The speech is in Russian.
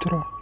утра.